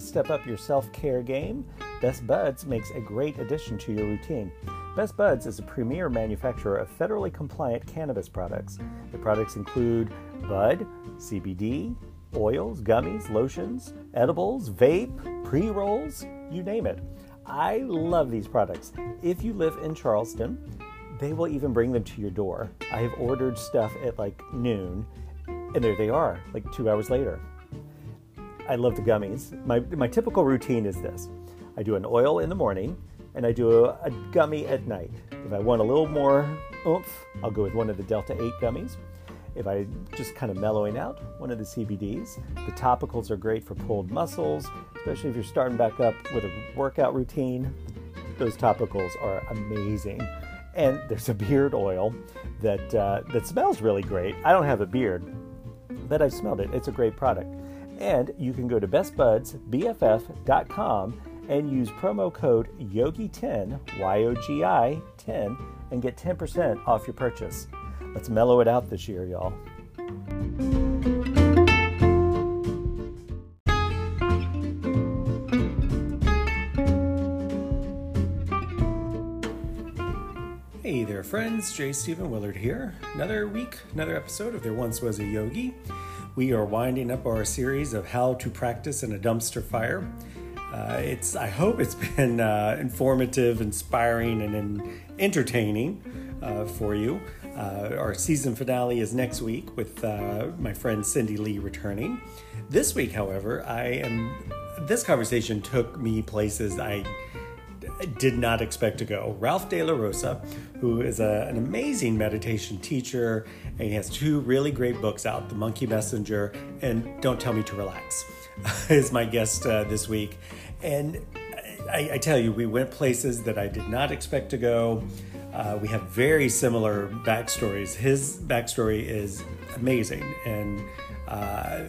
to step up your self care game? Best Buds makes a great addition to your routine. Best Buds is a premier manufacturer of federally compliant cannabis products. The products include bud, CBD, oils, gummies, lotions, edibles, vape, pre rolls, you name it. I love these products. If you live in Charleston, they will even bring them to your door. I have ordered stuff at like noon, and there they are, like two hours later. I love the gummies. My, my typical routine is this I do an oil in the morning, and I do a, a gummy at night. If I want a little more oomph, I'll go with one of the Delta 8 gummies. If I just kind of mellowing out, one of the CBDs. The topicals are great for pulled muscles, especially if you're starting back up with a workout routine. Those topicals are amazing and there's a beard oil that uh, that smells really great. I don't have a beard, but I've smelled it. It's a great product. And you can go to bestbudsbff.com and use promo code YOGI10, Y O G I 10, and get 10% off your purchase. Let's mellow it out this year, y'all. Hey there, friends. J. Stephen Willard here. Another week, another episode of There Once Was a Yogi. We are winding up our series of how to practice in a dumpster fire. Uh, it's I hope it's been uh, informative, inspiring, and in- entertaining uh, for you. Uh, our season finale is next week with uh, my friend Cindy Lee returning. This week, however, I am. This conversation took me places I did not expect to go. Ralph De La Rosa, who is a, an amazing meditation teacher, and he has two really great books out The Monkey Messenger and Don't Tell Me to Relax, is my guest uh, this week. And I, I, tell you, we went places that I did not expect to go. Uh, we have very similar backstories. His backstory is amazing and uh,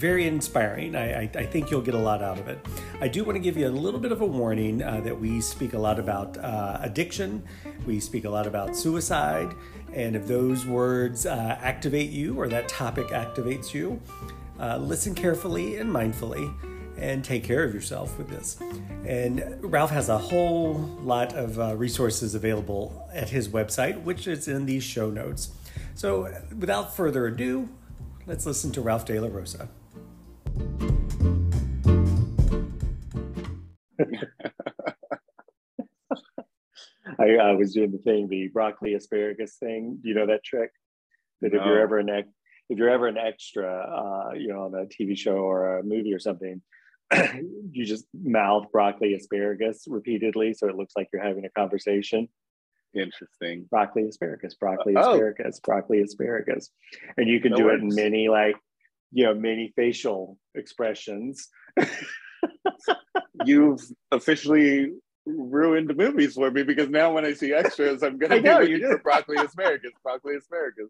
very inspiring. I, I, I, think you'll get a lot out of it. I do want to give you a little bit of a warning uh, that we speak a lot about uh, addiction, we speak a lot about suicide, and if those words uh, activate you or that topic activates you, uh, listen carefully and mindfully and take care of yourself with this. And Ralph has a whole lot of uh, resources available at his website, which is in these show notes. So, without further ado, let's listen to Ralph De La Rosa. I uh, was doing the thing, the broccoli asparagus thing. Do you know that trick? That no. if you're ever an if you're ever an extra, uh, you know, on a TV show or a movie or something, you just mouth broccoli asparagus repeatedly, so it looks like you're having a conversation. Interesting. Broccoli asparagus, broccoli oh. asparagus, broccoli asparagus, and you can do it in many like you know many facial expressions you've officially ruined the movies for me because now when I see extras, I'm gonna be you for broccoli asparagus, broccoli asparagus.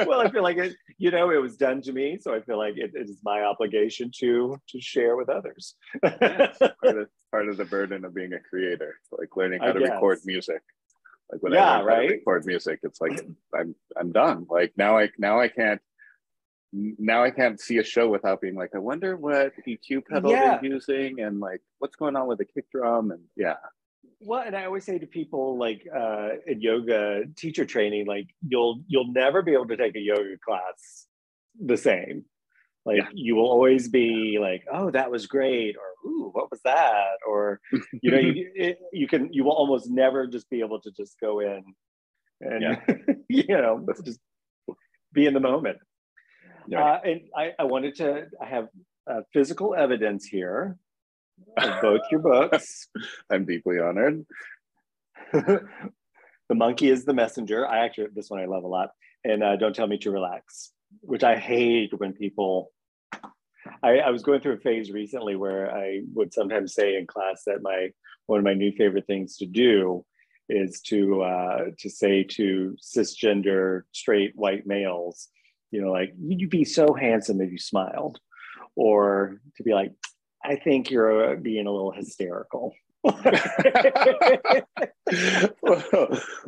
well, I feel like it, you know, it was done to me, so I feel like it, it is my obligation to to share with others. yes, part, of, part of the burden of being a creator, it's like learning how I to guess. record music. Like when yeah, I right? how to record music, it's like I'm I'm done. Like now I now I can't now I can't see a show without being like, I wonder what EQ pedal yeah. they're using and like what's going on with the kick drum and yeah. Well, and I always say to people like uh, in yoga teacher training, like you'll you'll never be able to take a yoga class the same. Like yeah. you will always be like, oh, that was great, or ooh, what was that, or you know, you it, you can you will almost never just be able to just go in and yeah. you know just be in the moment. Uh, and I, I, wanted to I have uh, physical evidence here of both your books. I'm deeply honored. the monkey is the messenger. I actually this one I love a lot, and uh, don't tell me to relax, which I hate when people. I, I was going through a phase recently where I would sometimes say in class that my one of my new favorite things to do is to uh, to say to cisgender straight white males you know, like you'd be so handsome if you smiled, or to be like, I think you're uh, being a little hysterical. little,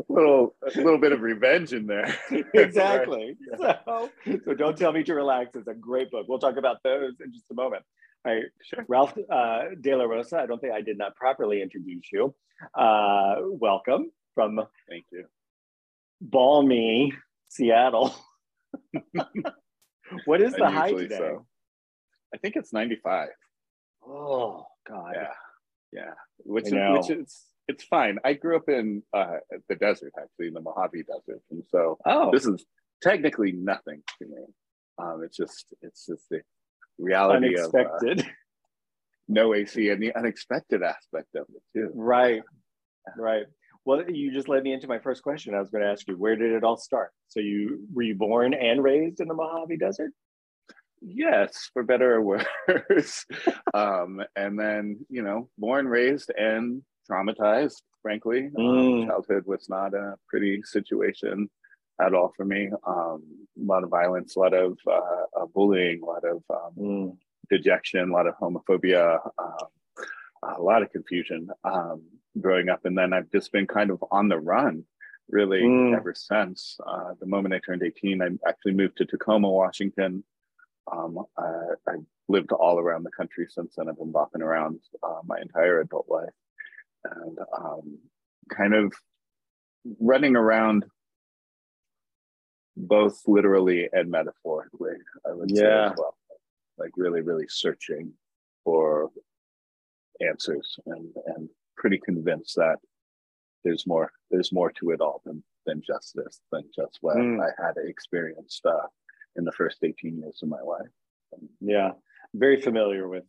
little, a little bit of revenge in there. exactly. So, so don't tell me to relax. It's a great book. We'll talk about those in just a moment. Right, sure. Ralph uh, De La Rosa. I don't think I did not properly introduce you. Uh, welcome from. Thank you. Balmy Seattle. what is the high today? So. I think it's 95. Oh God. Yeah. Yeah. Which is, which is it's fine. I grew up in uh, the desert, actually, in the Mojave Desert, and so oh. this is technically nothing to me. Um, it's just it's just the reality unexpected. of uh, no AC and the unexpected aspect of it too. Right, right. Well, you just led me into my first question. I was going to ask you, where did it all start? So you were you born and raised in the Mojave Desert? Yes, for better or worse. um, and then, you know, born, raised, and traumatized, frankly. Um, mm. Um, childhood was not a pretty situation at all for me. Um, a lot of violence, a lot of uh, uh, bullying, a lot of um, mm. dejection, a lot of homophobia, um, a lot of confusion um, growing up. And then I've just been kind of on the run really mm. ever since. Uh, the moment I turned 18, I actually moved to Tacoma, Washington um, I, I, lived all around the country since then. I've been bopping around uh, my entire adult life and um, kind of running around both literally and metaphorically, I would yeah. say as well. Like really, really searching for answers and, and pretty convinced that there's more there's more to it all than than just this, than just what mm. I had experienced uh, in the first 18 years of my life. Yeah, very familiar with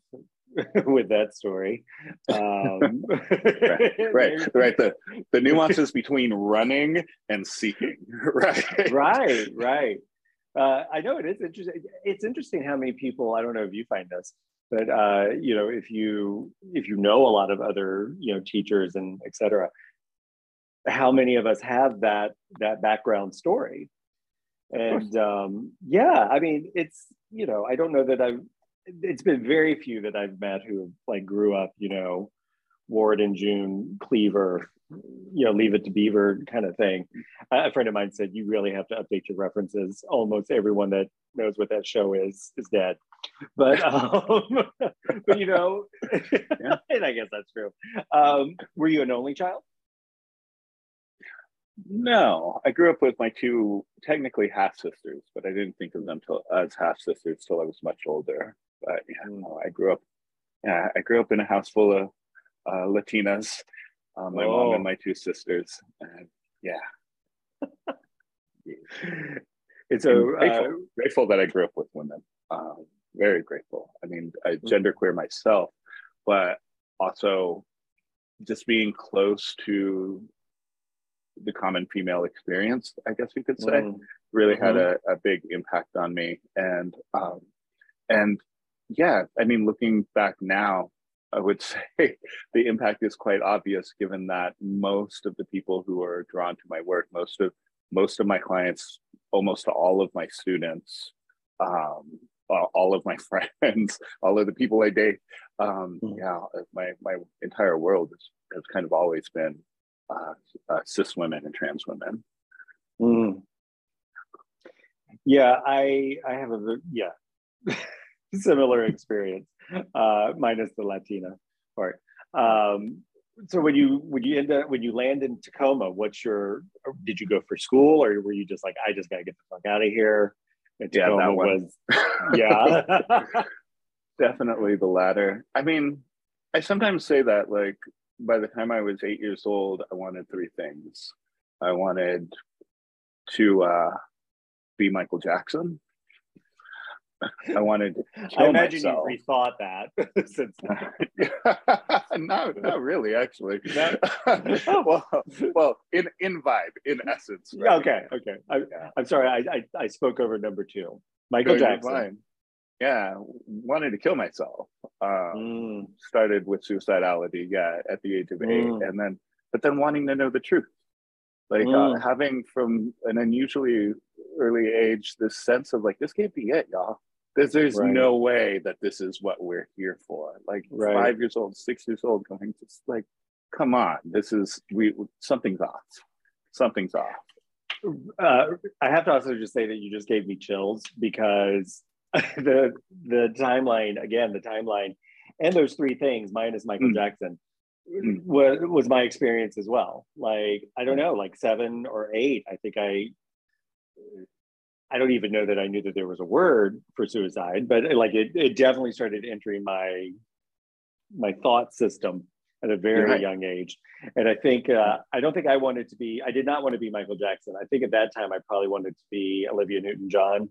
with that story. Um, right, right, right. The the nuances between running and seeking. Right, right, right. Uh, I know it is interesting. It's interesting how many people. I don't know if you find this, but uh, you know, if you if you know a lot of other you know teachers and etc., how many of us have that that background story? and um, yeah i mean it's you know i don't know that i've it's been very few that i've met who like grew up you know ward and june cleaver you know leave it to beaver kind of thing a friend of mine said you really have to update your references almost everyone that knows what that show is is dead but um but you know yeah. and i guess that's true um were you an only child no, I grew up with my two technically half sisters, but I didn't think of them till, as half sisters till I was much older. But yeah, mm. no, I grew up. Yeah, I grew up in a house full of uh, Latinas. Uh, my oh. mom and oh. my two sisters, and yeah, it's a grateful, uh, grateful, that I grew up with women. Um, very grateful. I mean, I mm. genderqueer myself, but also just being close to the common female experience, I guess you could say, mm. really mm-hmm. had a, a, big impact on me. And um, and yeah, I mean, looking back now, I would say the impact is quite obvious, given that most of the people who are drawn to my work, most of most of my clients, almost all of my students, um, all of my friends, all of the people I date, um, mm. yeah, my my entire world has, has kind of always been uh, uh, cis women and trans women. Mm. Yeah, I I have a yeah similar experience, uh, minus the Latina part. Um, so when you when you end up when you land in Tacoma, what's your did you go for school or were you just like I just gotta get the fuck out of here? And Tacoma yeah, was yeah, definitely the latter. I mean, I sometimes say that like by the time I was eight years old, I wanted three things. I wanted to uh, be Michael Jackson. I wanted to kill I imagine myself. you rethought that since no, not really, actually. well, well, in in vibe, in essence. Right? Okay, okay. I, am sorry, I, I, I spoke over number two. Michael no, Jackson yeah wanted to kill myself um, mm. started with suicidality yeah at the age of eight mm. and then but then wanting to know the truth like uh, mm. uh, having from an unusually early age this sense of like this can't be it y'all There's, there's right. no way that this is what we're here for. Like right. five years old, six years old, going just like, come on, this is we something's off. Something's off. Uh, I have to also just say that you just gave me chills because the the timeline again, the timeline, and those three things minus Michael mm. Jackson mm. was was my experience as well. Like I don't know, like seven or eight. I think I I don't even know that I knew that there was a word for suicide, but like it, it definitely started entering my my thought system at a very right. young age. And I think uh, I don't think I wanted to be. I did not want to be Michael Jackson. I think at that time I probably wanted to be Olivia Newton-John.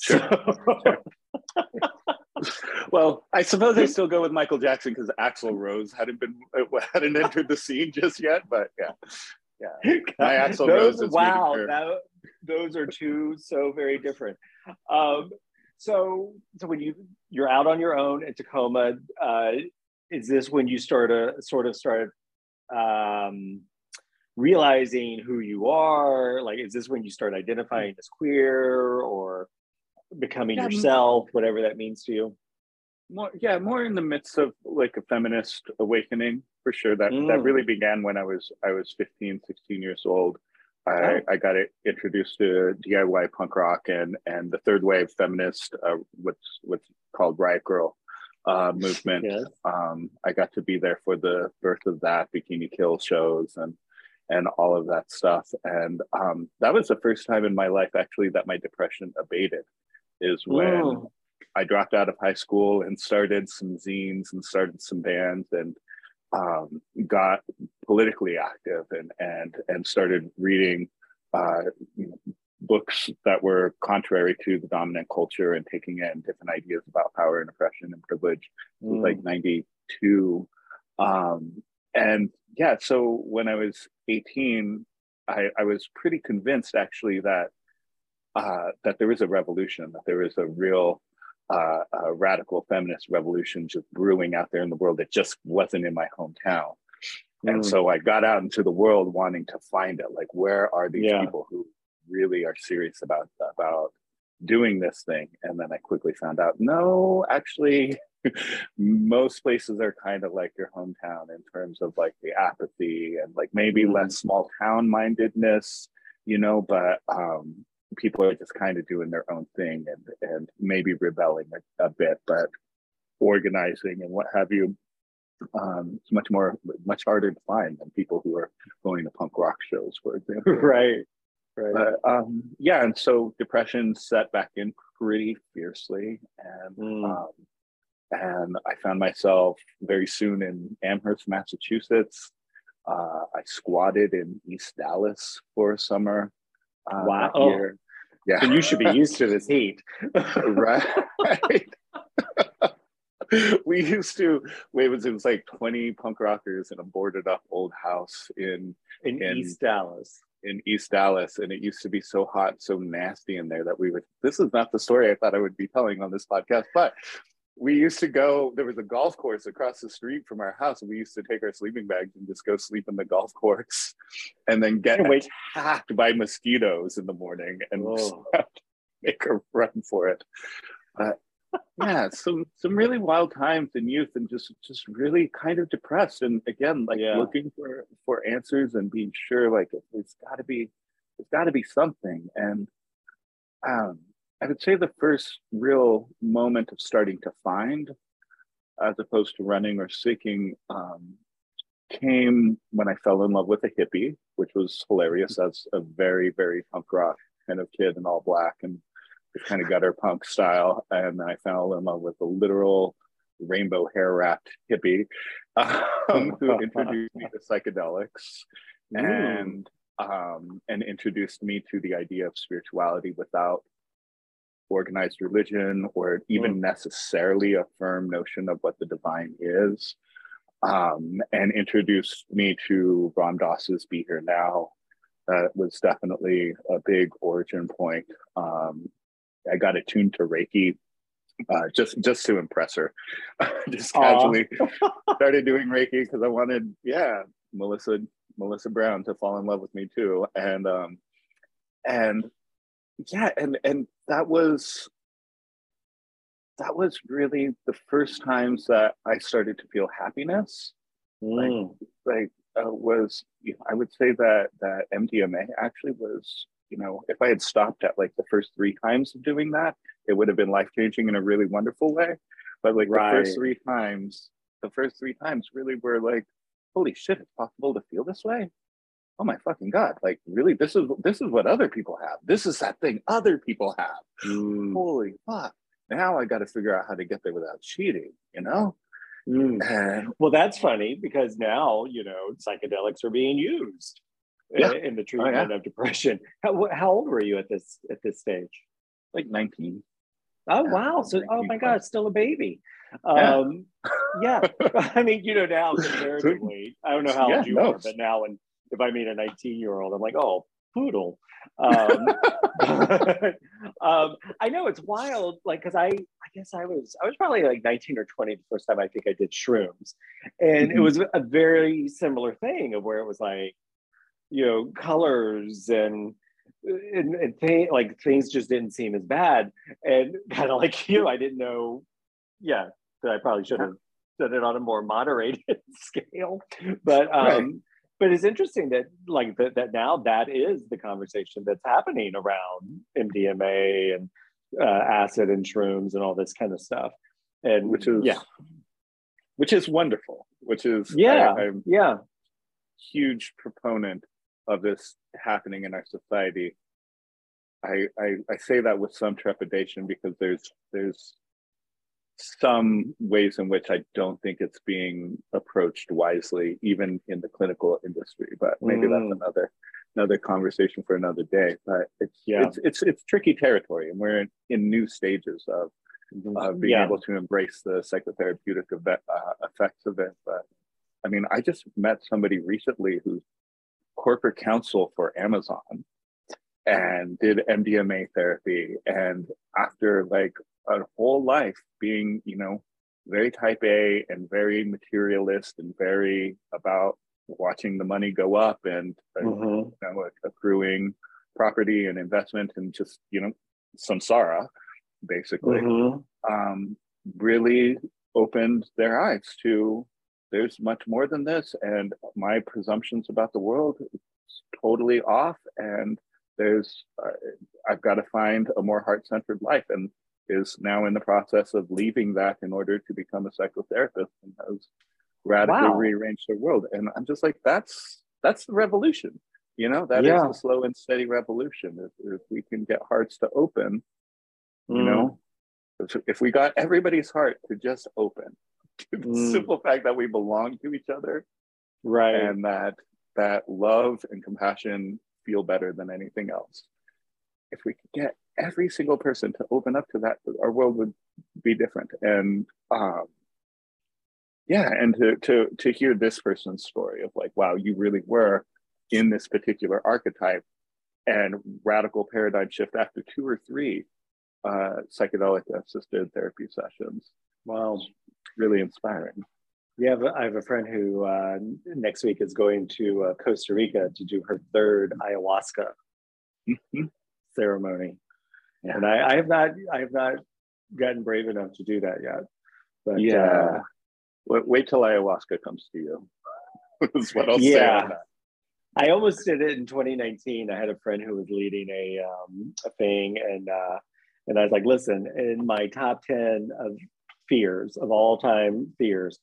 Sure. sure. well, I suppose I still go with Michael Jackson because Axl Rose hadn't been hadn't entered the scene just yet. But yeah, yeah, my Axl Rose. Wow, that, those are two so very different. Um, so, so when you you're out on your own in Tacoma, uh, is this when you start to sort of start um, realizing who you are? Like, is this when you start identifying as queer or becoming yeah, yourself, whatever that means to you? More, yeah, more in the midst of like a feminist awakening for sure. That mm. that really began when I was I was 15, 16 years old. I, oh. I got introduced to DIY punk rock and and the third wave feminist, uh, what's what's called Riot Grrrl uh, movement. Yes. Um, I got to be there for the birth of that Bikini Kill shows and and all of that stuff. And um, that was the first time in my life actually that my depression abated. Is when mm. I dropped out of high school and started some zines and started some bands and um, got politically active and and and started reading uh, you know, books that were contrary to the dominant culture and taking in different ideas about power and oppression and privilege. Mm. like '92, um, and yeah. So when I was 18, I, I was pretty convinced actually that uh, that there was a revolution, that there was a real uh, a radical feminist revolution just brewing out there in the world that just wasn't in my hometown. Mm. And so I got out into the world wanting to find it. Like, where are these yeah. people who really are serious about about doing this thing? And then I quickly found out, no, actually, most places are kind of like your hometown in terms of like the apathy and like maybe mm. less small town mindedness, you know, but um, people are just kind of doing their own thing and and maybe rebelling a, a bit, but organizing and what have you. Um, it's much more much harder to find than people who are going to punk rock shows, for example. right. Right. But, um, yeah, and so depression set back in pretty fiercely, and mm. um, and I found myself very soon in Amherst, Massachusetts. Uh, I squatted in East Dallas for a summer. Uh, wow. Oh. Yeah. So you should be used to this heat. right. we used to it was it was like 20 punk rockers in a boarded up old house in in, in East Dallas. In East Dallas. And it used to be so hot, so nasty in there that we would this is not the story I thought I would be telling on this podcast, but we used to go there was a golf course across the street from our house we used to take our sleeping bags and just go sleep in the golf course and then get attacked by mosquitoes in the morning and make a run for it. But yeah some some really wild times in youth and just just really kind of depressed. And again like yeah. looking for for answers and being sure like it's got to be there's got to be something. And um I would say the first real moment of starting to find, as opposed to running or seeking, um, came when I fell in love with a hippie, which was hilarious as a very, very punk rock kind of kid in all black and kind of gutter punk style. And I fell in love with a literal rainbow hair wrapped hippie um, who introduced me to psychedelics and um, and introduced me to the idea of spirituality without organized religion or even mm. necessarily a firm notion of what the divine is, um, and introduced me to Ram Dass's Be Here Now. That was definitely a big origin point. Um, I got attuned to Reiki uh, just just to impress her. just casually started doing Reiki because I wanted, yeah, Melissa Melissa Brown to fall in love with me too, and um, and yeah, and and that was that was really the first times that I started to feel happiness. Mm. Like, like uh, was I would say that that MDMA actually was you know if I had stopped at like the first three times of doing that, it would have been life changing in a really wonderful way. But like right. the first three times, the first three times really were like, holy shit, it's possible to feel this way. Oh my fucking god! Like really, this is this is what other people have. This is that thing other people have. Mm. Holy fuck! Now I got to figure out how to get there without cheating. You know. Mm. well, that's funny because now you know psychedelics are being used yeah. in, in, the treatment oh, yeah. of depression. How, how old were you at this at this stage? Like nineteen. Oh wow! So oh my god, still a baby. Um, yeah. yeah. I mean, you know, now comparatively, I don't know how old you no. are, but now, and if I meet a 19 year old, I'm like, oh, poodle. Um, um, I know it's wild, like because I, I guess I was, I was probably like 19 or 20 the first time I think I did shrooms, and mm-hmm. it was a very similar thing of where it was like, you know, colors and and, and th- like things just didn't seem as bad, and kind of like you, I didn't know, yeah, that I probably should have done it on a more moderated scale, but um. Right but it's interesting that like that, that now that is the conversation that's happening around MDMA and uh, acid and shrooms and all this kind of stuff, and which is yeah, which is wonderful. Which is yeah, I, I'm yeah, huge proponent of this happening in our society. I, I I say that with some trepidation because there's there's some ways in which I don't think it's being approached wisely, even in the clinical industry. But maybe mm. that's another another conversation for another day. But it's yeah. it's it's it's tricky territory, and we're in, in new stages of uh, being yeah. able to embrace the psychotherapeutic event, uh, effects of it. But I mean, I just met somebody recently who's corporate counsel for Amazon and did MDMA therapy. And after like a whole life being, you know, very type A and very materialist and very about watching the money go up and uh, mm-hmm. you know, accruing property and investment and just, you know, samsara, basically, mm-hmm. um, really opened their eyes to there's much more than this. And my presumptions about the world is totally off. And there's, uh, I've got to find a more heart centered life. And is now in the process of leaving that in order to become a psychotherapist and has radically wow. rearranged their world. And I'm just like, that's that's the revolution. You know, that yeah. is a slow and steady revolution. If, if we can get hearts to open, mm. you know, if, if, we got everybody's heart to just open to the mm. simple fact that we belong to each other, right, and that that love and compassion feel better than anything else. If we could get every single person to open up to that, our world would be different. And um, yeah, and to to to hear this person's story of like, wow, you really were in this particular archetype and radical paradigm shift after two or three uh, psychedelic assisted therapy sessions. Wow, really inspiring. Yeah, I have a friend who uh, next week is going to uh, Costa Rica to do her third ayahuasca mm-hmm. ceremony. Yeah. And I, I, have not I have not gotten brave enough to do that yet. But yeah. Uh, wait, wait till ayahuasca comes to you. is what I'll yeah. say. I almost did it in 2019. I had a friend who was leading a um, a thing, and uh, and I was like, "Listen, in my top ten of fears of all time fears,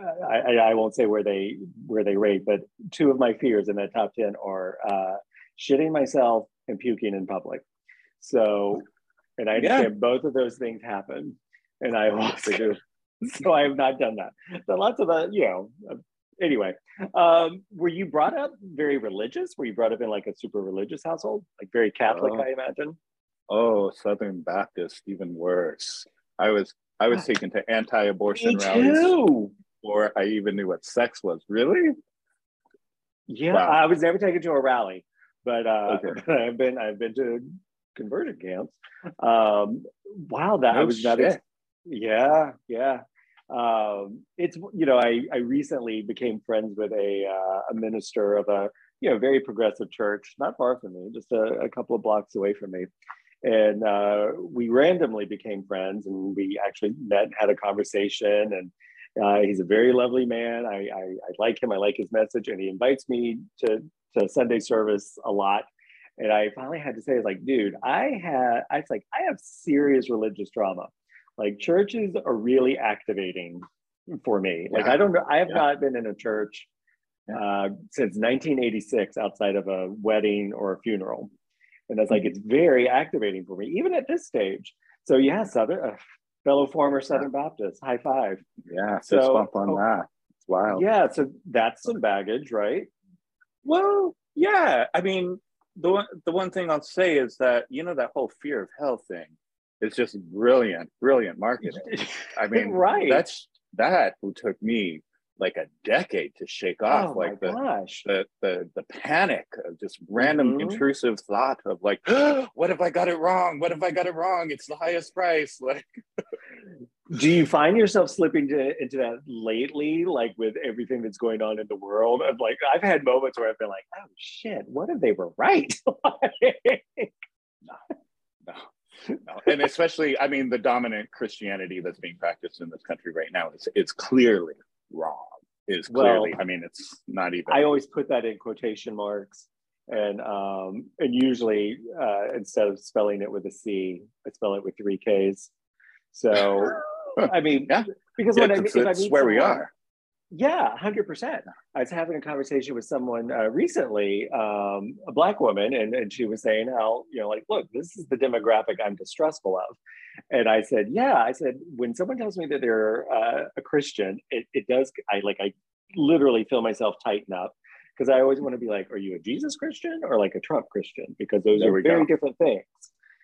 I, I, won't say where they where they rate, but two of my fears in that top ten are uh, shitting myself and puking in public. So, and I understand yeah. both of those things happen, and I also do. So I have not done that. So lots of the, you know. Uh, anyway, um, were you brought up very religious? Were you brought up in like a super religious household, like very Catholic? Oh. I imagine. Oh, Southern Baptist, even worse. I was I was taken to anti-abortion rallies before I even knew what sex was. Really? Yeah, wow. I was never taken to a rally, but uh, okay. I've been I've been to converted camps. Um, wow, that no was shit. not. yeah, yeah. Um, it's you know I I recently became friends with a uh, a minister of a you know very progressive church not far from me, just a, a couple of blocks away from me, and uh, we randomly became friends and we actually met had a conversation and uh, he's a very lovely man. I, I, I, like him. I like his message and he invites me to, to sunday service a lot. And i finally had to say like dude i had i was like i have serious religious trauma. Like churches are really activating for me. Like i don't know i have yeah. not been in a church uh, since 1986 outside of a wedding or a funeral. And that's like it's very activating for me even at this stage. So yeah southern uh, fellow former southern baptist. High five. Yeah so bump on oh, that it's wild. yeah so that's some baggage right? Well yeah i mean the one the one thing i'll say is that you know that whole fear of hell thing is just brilliant brilliant marketing. I mean right. that's that who took me like a decade to shake off oh like the, gosh. the the the panic of just random mm-hmm. intrusive thought of like what if i got it wrong what if i got it wrong it's the highest price like do you find yourself slipping to, into that lately like with everything that's going on in the world of like i've had moments where i've been like oh shit what if they were right no no no. and especially i mean the dominant christianity that's being practiced in this country right now is it's clearly wrong is clearly well, i mean it's not even i always put that in quotation marks and um and usually uh instead of spelling it with a c i spell it with three k's. So i mean yeah. because yeah, when I, if I meet where someone, we are yeah, 100%. I was having a conversation with someone uh, recently, um, a Black woman, and, and she was saying how, you know, like, look, this is the demographic I'm distrustful of. And I said, yeah, I said, when someone tells me that they're uh, a Christian, it, it does, I like, I literally feel myself tighten up because I always want to be like, are you a Jesus Christian or like a Trump Christian? Because those there are very go. different things.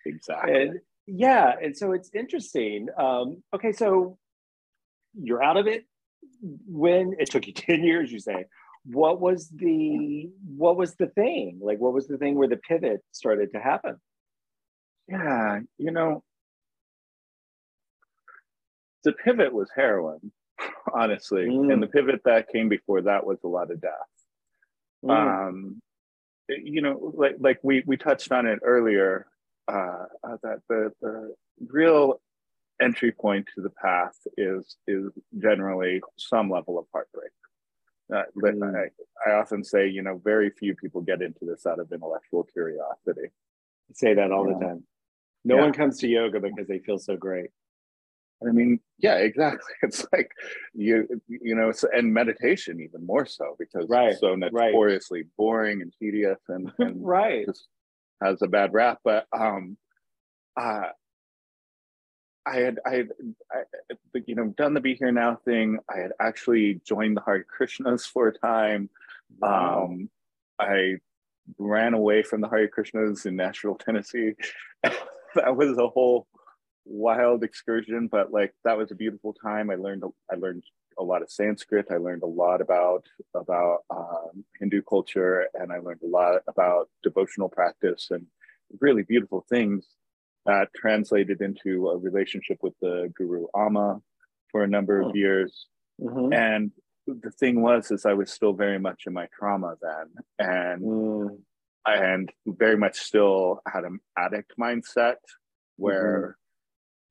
Exactly. And yeah. And so it's interesting. Um, okay. So you're out of it when it took you 10 years you say what was the what was the thing like what was the thing where the pivot started to happen yeah you know the pivot was heroin honestly mm. and the pivot that came before that was a lot of death mm. um you know like like we we touched on it earlier uh, uh that the the real entry point to the path is is generally some level of heartbreak. Uh, mm. I, I, often say, you know, very few people get into this out of intellectual curiosity. I say that all yeah. the time. No yeah. one comes to yoga because they feel so great. I mean, yeah, exactly. It's like you, you know, and meditation even more so because right. it's so notoriously right. boring and tedious and, and right has a bad rap. But um, uh, I had I had I, you know done the be here now thing. I had actually joined the Hare Krishnas for a time. Wow. Um, I ran away from the Hare Krishnas in Nashville, Tennessee. that was a whole wild excursion, but like that was a beautiful time. I learned I learned a lot of Sanskrit. I learned a lot about about um, Hindu culture, and I learned a lot about devotional practice and really beautiful things that translated into a relationship with the guru Amma for a number of oh. years. Mm-hmm. And the thing was, is I was still very much in my trauma then, and mm. and very much still had an addict mindset where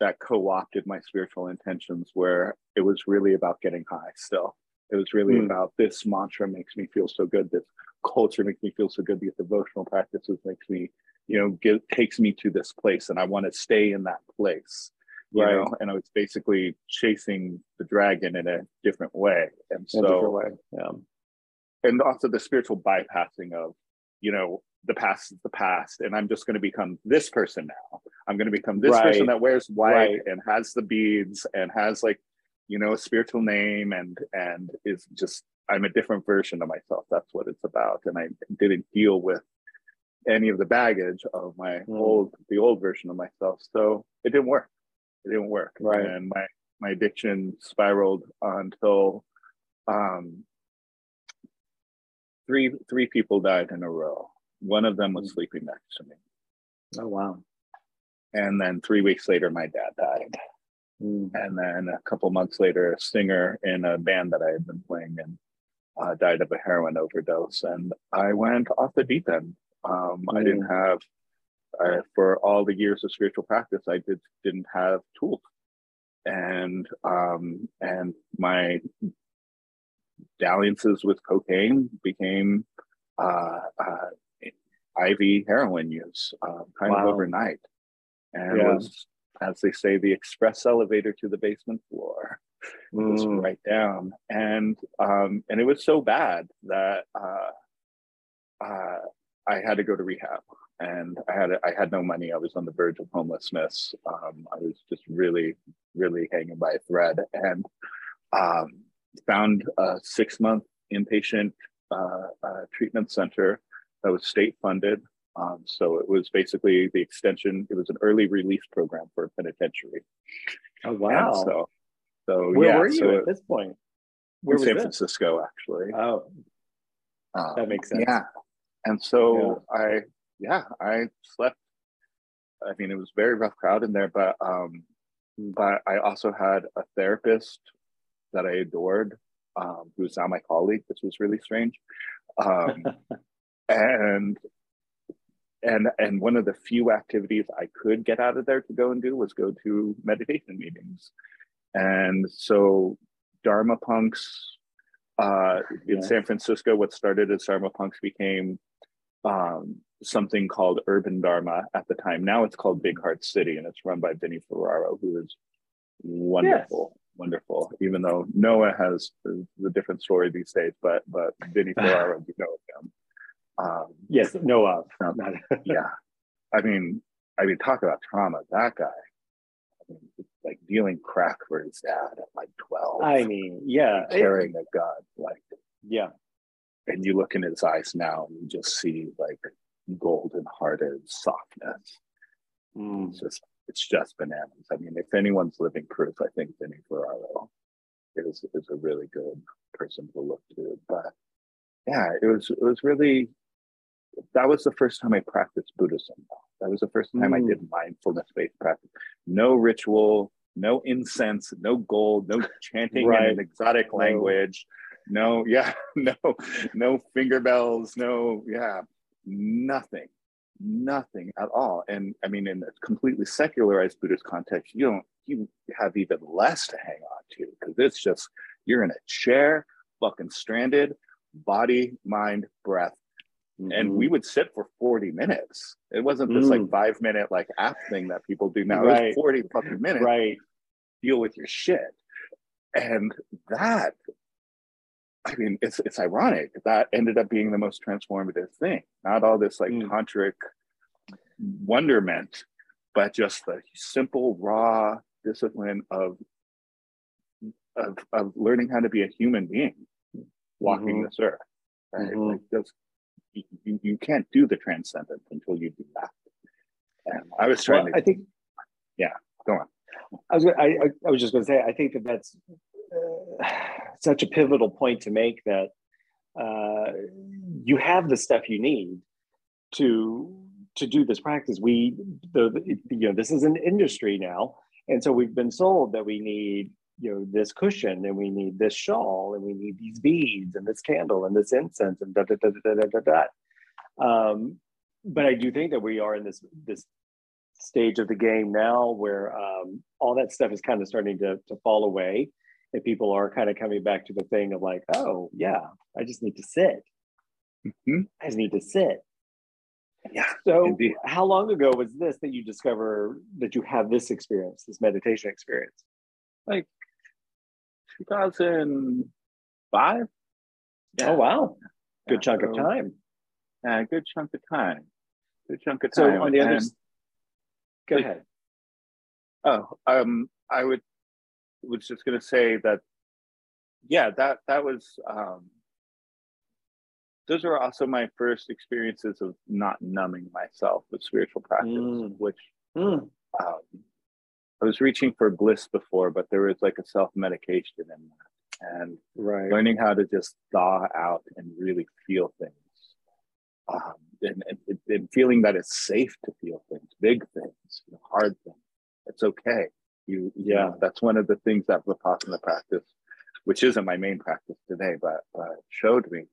mm-hmm. that co-opted my spiritual intentions. Where it was really about getting high. Still, it was really mm. about this mantra makes me feel so good. This culture makes me feel so good. These devotional practices makes me you know give, takes me to this place and i want to stay in that place you right. know and i was basically chasing the dragon in a different way and so way. Yeah. and also the spiritual bypassing of you know the past is the past and i'm just going to become this person now i'm going to become this right. person that wears white right. and has the beads and has like you know a spiritual name and and is just i'm a different version of myself that's what it's about and i didn't deal with any of the baggage of my mm. old the old version of myself. So it didn't work. It didn't work. Right. And my my addiction spiraled until um three three people died in a row. One of them was mm. sleeping next to me. Oh wow. And then three weeks later my dad died. Mm. and then a couple months later a singer in a band that i had been playing in uh, died of a heroin overdose. And i went off the deep end um, mm. I didn't mm. have I, for all the years of spiritual practice, I did didn't have tools, and um, and my dalliances with cocaine became uh, uh, IV heroin use, uh, kind wow. of overnight, and yeah. was, as they say, the express elevator to the basement floor. Mm. Was right down, and um, and it was so bad that uh, uh, I had to go to rehab and I had I had no money. I was on the verge of homelessness. Um, I was just really, really hanging by a thread, and um, found a six month inpatient uh, uh, treatment center that was state funded. Um, so it was basically the extension. It was an early release program for a penitentiary. Oh wow! And so, so where yeah, were you so at this point? Where in San Francisco, actually. Oh, um, that makes sense. Yeah, and so yeah. I yeah, I slept. I mean, it was very rough crowd in there, but um, but I also had a therapist that I adored, um, who's now my colleague. This was really strange, um, and and and one of the few activities I could get out of there to go and do was go to meditation meetings, and so Dharma Punx uh, in yeah. San Francisco. What started as Dharma Punx became um, something called Urban Dharma at the time. Now it's called Big Heart City, and it's run by Vinny Ferraro, who is wonderful, yes. wonderful. Even though Noah has the different story these days, but but Vinny Ferraro, you know him. Um, yes, Noah. Um, yeah, I mean, I mean, talk about trauma. That guy, I mean, like dealing crack for his dad at like twelve. I mean, yeah, carrying a gun, like yeah. And you look in his eyes now, and you just see like golden hearted softness. Mm. It's just it's just bananas. I mean, if anyone's living proof, I think Vinny Ferraro is is a really good person to look to. But yeah, it was it was really that was the first time I practiced Buddhism. That was the first time mm. I did mindfulness based practice. No ritual, no incense, no gold, no chanting right. in an exotic language. No, yeah, no, no finger bells, no, yeah, nothing, nothing at all. And I mean, in a completely secularized Buddhist context, you don't, you have even less to hang on to because it's just, you're in a chair, fucking stranded, body, mind, breath. Mm-hmm. And we would sit for 40 minutes. It wasn't this mm. like five minute like app thing that people do now. Right. It was 40 fucking minutes. Right. Deal with your shit. And that I mean, it's it's ironic that ended up being the most transformative thing. Not all this like mm. tantric wonderment, but just the simple, raw discipline of of, of learning how to be a human being walking mm-hmm. this earth. Right? Mm-hmm. Like just, you, you can't do the transcendent until you do that. And I was trying well, to. I think. Yeah, go on. I was I, I was just going to say I think that that's such a pivotal point to make that uh, you have the stuff you need to to do this practice. We the, the, you know this is an industry now, and so we've been sold that we need you know this cushion and we need this shawl and we need these beads and this candle and this incense and da da da da da da da. Um, but I do think that we are in this this stage of the game now where um, all that stuff is kind of starting to, to fall away and people are kind of coming back to the thing of like, oh yeah, I just need to sit. Mm-hmm. I just need to sit. Yeah. So indeed. how long ago was this that you discover that you have this experience, this meditation experience? Like 2005. Yeah. Oh wow. Good yeah, chunk so, of time. Yeah, good chunk of time. Good chunk of time. So on the other go like, ahead. Oh, um, I would was just going to say that, yeah, that that was. Um, those were also my first experiences of not numbing myself with spiritual practice, mm. which mm. Um, I was reaching for bliss before, but there was like a self medication in that, and right. learning how to just thaw out and really feel things, um, and, and, and, feeling that it's safe to feel things, big things, hard things. It's okay. You, yeah, that's one of the things that Vipassana practice, which isn't my main practice today, but uh, showed me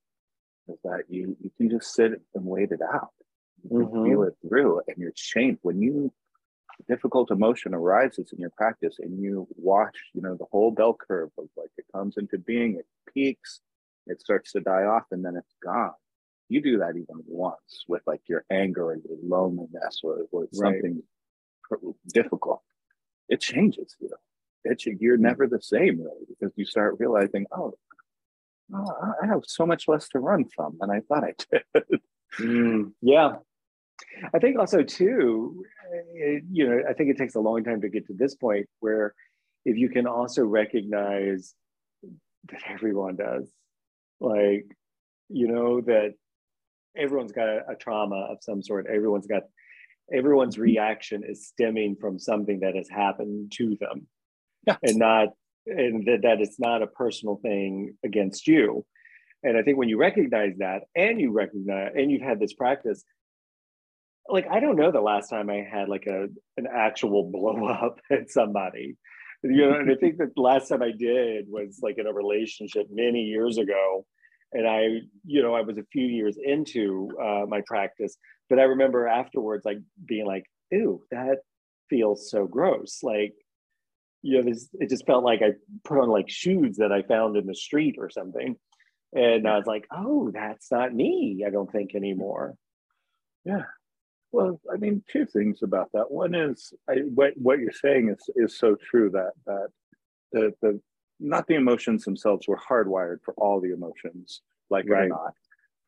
is that you you can just sit and wait it out. You mm-hmm. feel it through, and you're changed when you difficult emotion arises in your practice and you watch you know the whole bell curve of like it comes into being it peaks it starts to die off and then it's gone you do that even once with like your anger or your loneliness or, or something right. difficult it changes you it's you're never the same really because you start realizing oh, oh i have so much less to run from than i thought i did. Mm, yeah. I think also too, it, you know, I think it takes a long time to get to this point where if you can also recognize that everyone does, like, you know, that everyone's got a, a trauma of some sort. Everyone's got everyone's reaction is stemming from something that has happened to them, yes. and not and that, that it's not a personal thing against you. And I think when you recognize that, and you recognize, and you've had this practice, like I don't know the last time I had like a an actual blow up at somebody. You know, and I think that the last time I did was like in a relationship many years ago. And I, you know, I was a few years into uh, my practice, but I remember afterwards, like being like, "Ew, that feels so gross." Like, you know, this it just felt like I put on like shoes that I found in the street or something, and I was like, "Oh, that's not me." I don't think anymore. Yeah, well, I mean, two things about that. One is I, what what you're saying is is so true that that the the not the emotions themselves were hardwired for all the emotions, like right. or not,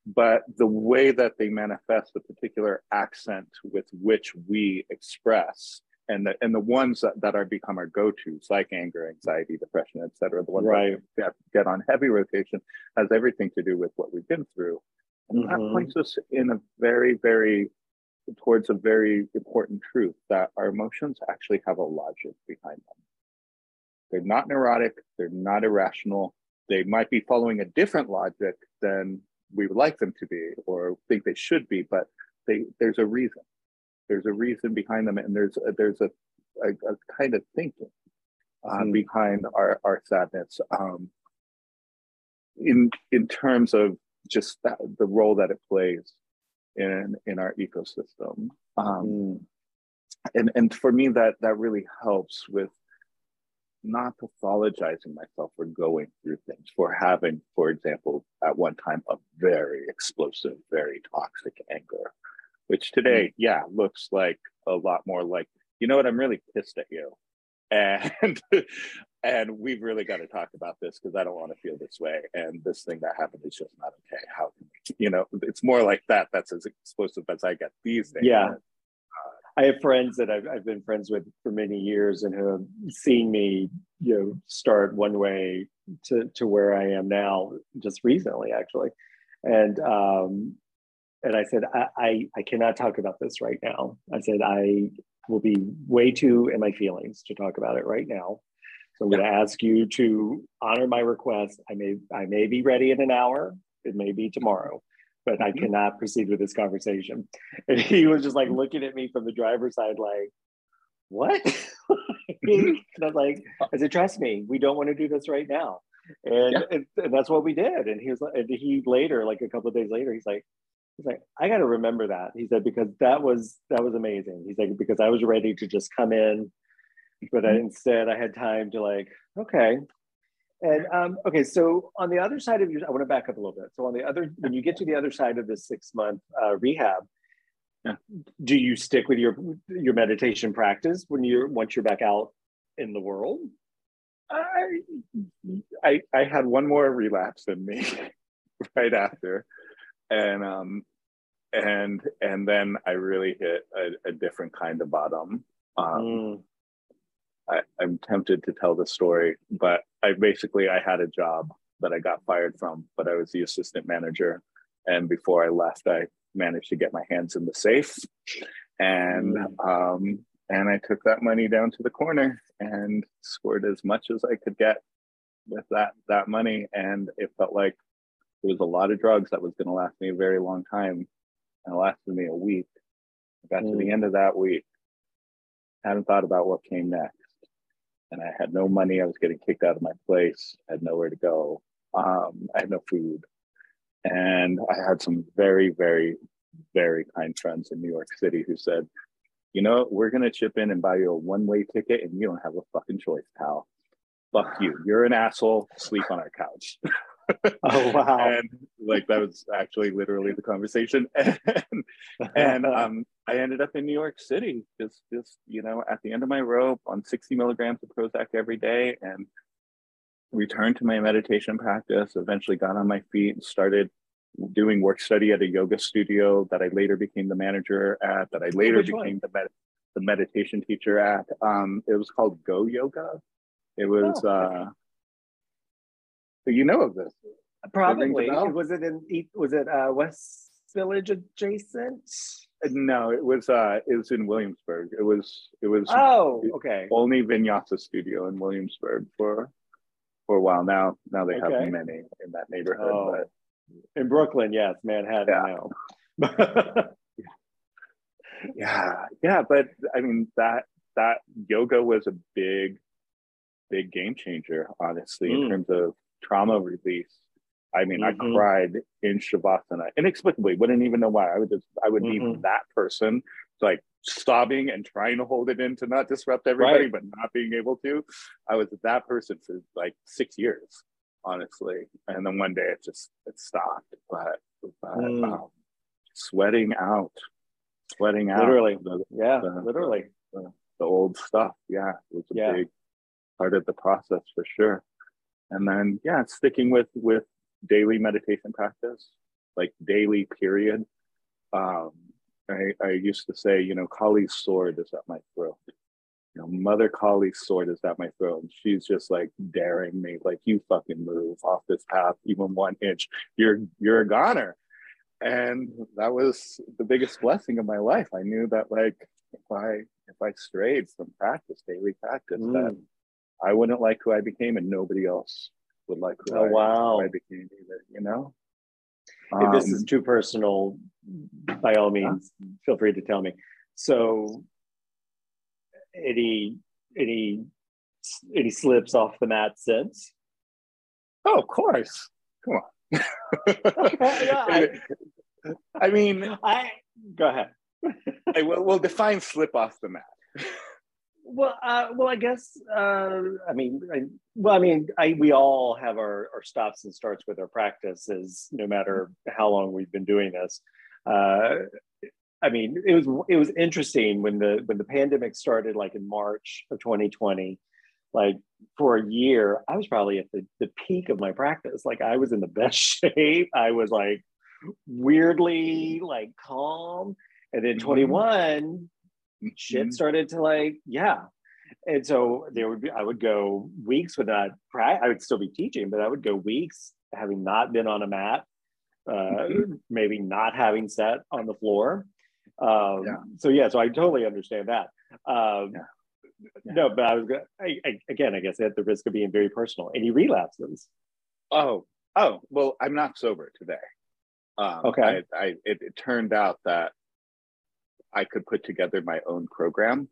but the way that they manifest, the particular accent with which we express, and the and the ones that, that are become our go-tos, like anger, anxiety, depression, etc., the ones right. that get, get on heavy rotation, has everything to do with what we've been through. And mm-hmm. that points us in a very, very towards a very important truth that our emotions actually have a logic behind them. They're not neurotic, they're not irrational. They might be following a different logic than we would like them to be or think they should be, but they, there's a reason. There's a reason behind them, and there's a, there's a, a, a kind of thinking uh, mm. behind our, our sadness um, in in terms of just that, the role that it plays in in our ecosystem. Um, mm. and and for me, that that really helps with not pathologizing myself for going through things, for having, for example, at one time a very explosive, very toxic anger, which today, mm. yeah, looks like a lot more like, you know what, I'm really pissed at you. And and we've really got to talk about this because I don't want to feel this way. And this thing that happened is just not okay. How can we, you know, it's more like that. That's as explosive as I get these days. Yeah. I have friends that I've, I've been friends with for many years and who have seen me, you know, start one way to, to where I am now just recently, actually. And, um, and I said, I, I, I cannot talk about this right now. I said, I will be way too in my feelings to talk about it right now. So I'm going to ask you to honor my request. I may I may be ready in an hour. It may be tomorrow, but I mm-hmm. cannot proceed with this conversation. And he was just like looking at me from the driver's side, like, "What?" and I was like, "I said, trust me, we don't want to do this right now." And, yeah. and, and that's what we did. And he was and he later, like a couple of days later, he's like, he's like, I got to remember that. He said because that was that was amazing. He's like because I was ready to just come in but I, mm-hmm. instead I had time to like, okay. And um, okay, so on the other side of your, I want to back up a little bit. So on the other, when you get to the other side of the six month uh, rehab, yeah. do you stick with your your meditation practice when you're once you're back out in the world? I I, I had one more relapse in me right after, and um, and and then I really hit a, a different kind of bottom. Um, mm. I, am tempted to tell the story, but I basically I had a job that I got fired from, but I was the assistant manager. And before I left, I managed to get my hands in the safe, and um, and I took that money down to the corner and scored as much as I could get with that that money, and it felt like it was a lot of drugs that was going to last me a very long time, and it lasted me a week. I got mm. to the mm. end of that week, hadn't thought about what came next and I had no money. I was getting kicked out of my place. I had nowhere to go. Um, I had no food. And I had some very, very, very kind friends in New York City who said, you know, we're gonna chip in and buy you a one-way ticket, and you don't have a fucking choice, pal. Fuck you. You're an asshole. Sleep on our couch. oh wow! and like that was actually literally the conversation, and, and um, I ended up in New York City, just just you know at the end of my rope on 60 milligrams of Prozac every day, and returned to my meditation practice. Eventually, got on my feet and started doing work study at a yoga studio that I later became the manager at. That I later Which became one? the med- the meditation teacher at. Um, it was called Go Yoga. It was. Oh, okay. uh, so you know of this? Probably. Was it in? Was it uh, West Village adjacent? No, it was. uh It was in Williamsburg. It was. It was. Oh, okay. Only Vinyasa Studio in Williamsburg for for a while now. Now they okay. have many in that neighborhood. Oh. But in Brooklyn, yes, Manhattan yeah. now. yeah, yeah, but I mean that that yoga was a big, big game changer, honestly, mm. in terms of trauma release. I mean, mm-hmm. I cried in Shavasana inexplicably. Wouldn't even know why. I would just, I would mm-hmm. be that person, like sobbing and trying to hold it in to not disrupt everybody, right. but not being able to. I was that person for like six years, honestly. And then one day it just it stopped. But, but mm. um, sweating out, sweating out, literally, the, yeah, the, literally, the, the, old stuff. Yeah, it was a yeah. big part of the process for sure and then yeah sticking with with daily meditation practice like daily period. Um i i used to say you know kali's sword is at my throat. You know mother kali's sword is at my throat. And she's just like daring me like you fucking move off this path even one inch. You're you're a goner. And that was the biggest blessing of my life. I knew that like if i if i strayed from practice daily practice mm. that I wouldn't like who I became, and nobody else would like who, oh, I, wow. who I became either. You know. If um, this is um, too personal, by all means, yeah. feel free to tell me. So, any any any slips off the mat since? Oh, of course. Come on. yeah, I, I, mean, I go ahead. I will we'll define slip off the mat. Well, uh, well, I guess uh, I mean, I, well, I mean, I, we all have our, our stops and starts with our practices, no matter how long we've been doing this. Uh, I mean, it was it was interesting when the when the pandemic started, like in March of 2020. Like for a year, I was probably at the, the peak of my practice. Like I was in the best shape. I was like weirdly like calm. And then mm-hmm. 21, shit mm-hmm. started to like yeah and so there would be i would go weeks without i would still be teaching but i would go weeks having not been on a mat uh, mm-hmm. maybe not having sat on the floor um, yeah. so yeah so i totally understand that um, yeah. Yeah. no but i was I, I, again i guess at the risk of being very personal any relapses oh oh well i'm not sober today um, okay I, I it, it turned out that I could put together my own program.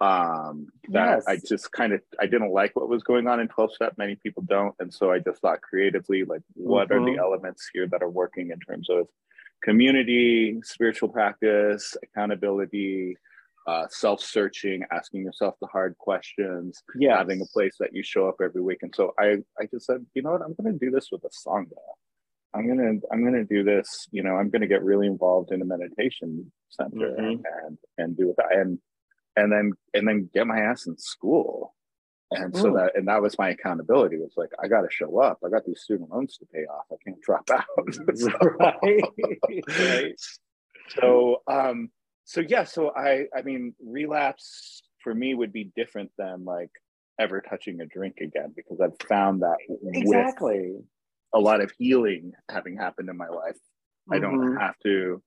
Um, that yes. I just kind of I didn't like what was going on in 12 step. Many people don't, and so I just thought creatively, like, what mm-hmm. are the mm-hmm. elements here that are working in terms of community, spiritual practice, accountability, uh, self-searching, asking yourself the hard questions, yes. having a place that you show up every week. And so I, I just said, you know what, I'm going to do this with a song. I'm gonna I'm gonna do this. You know, I'm gonna get really involved in a meditation center mm-hmm. and and do that and and then and then get my ass in school. And Ooh. so that and that was my accountability. It was like I got to show up. I got these student loans to pay off. I can't drop out. so, right. right. So um so yeah. So I I mean relapse for me would be different than like ever touching a drink again because I've found that exactly a lot of healing having happened in my life. Mm-hmm. I don't mm-hmm. have to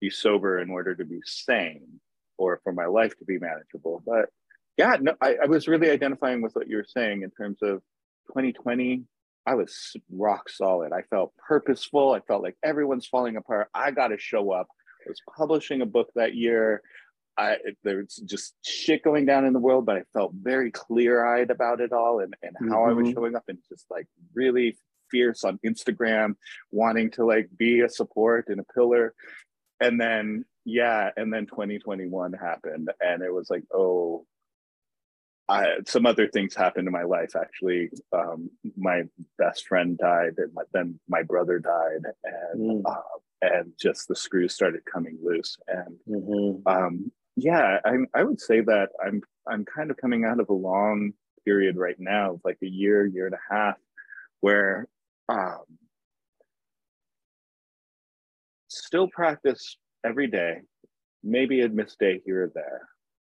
be sober in order to be sane or for my life to be manageable. But yeah, no, I, I was really identifying with what you were saying in terms of 2020. I was rock solid. I felt purposeful. I felt like everyone's falling apart. I got to show up. I was publishing a book that year. I, there's just shit going down in the world, but I felt very clear eyed about it all and, and how mm-hmm. I was mm-hmm. showing up and just like really fierce on Instagram, wanting to like be a support and a pillar. And then yeah, and then 2021 happened, and it was like, oh, I, some other things happened in my life. Actually, um, my best friend died, and my, then my brother died, and mm. uh, and just the screws started coming loose. And mm-hmm. um, yeah, I, I would say that I'm I'm kind of coming out of a long period right now, like a year, year and a half, where um, still practice every day, maybe a missed day here or there.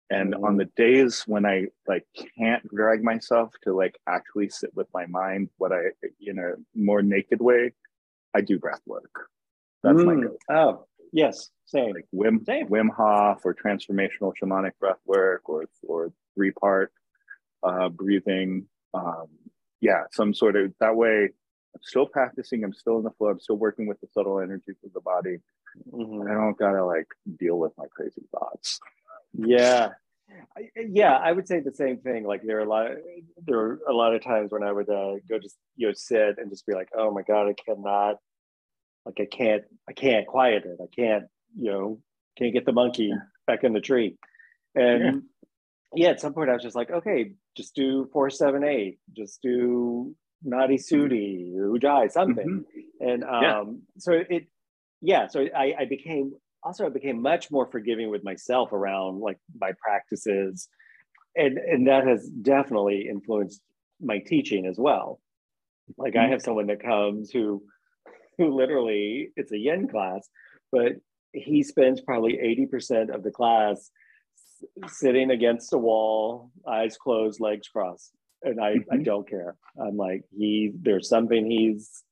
And mm-hmm. on the days when I like can't drag myself to like actually sit with my mind, what I in a more naked way, I do breath work. That's mm. my go. Oh, yes, same. Like Wim same. Wim Hof or transformational shamanic breath work or or three part uh, breathing. Um, yeah, some sort of that way. I'm still practicing. I'm still in the flow. I'm still working with the subtle energies of the body. Mm-hmm. I don't gotta like deal with my crazy thoughts. Yeah, yeah, I would say the same thing. Like there are a lot, of, there are a lot of times when I would uh, go just you know sit and just be like, oh my god, I cannot, like I can't, I can't quiet it. I can't, you know, can't get the monkey back in the tree. And yeah. yeah, at some point I was just like, okay, just do four seven eight, just do Nadi Shuddhi, Ujjayi, something. Mm-hmm. And um, yeah. so it, yeah, so I, I became also I became much more forgiving with myself around like my practices, and and that has definitely influenced my teaching as well. Like mm-hmm. I have someone that comes who who literally it's a yin class, but he spends probably 80% of the class sitting against a wall, eyes closed, legs crossed. And I, mm-hmm. I don't care. I'm like, he there's something he's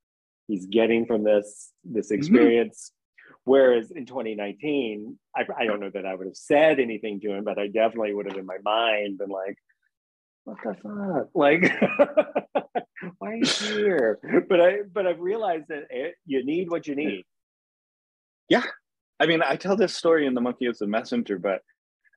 he's getting from this this mm-hmm. experience. Whereas in 2019, I, I don't know that I would have said anything to him, but I definitely would have in my mind been like, what the fuck? Like, why are you here? But I, but I've realized that it, you need what you need. Yeah. I mean, I tell this story in The Monkey Is the Messenger, but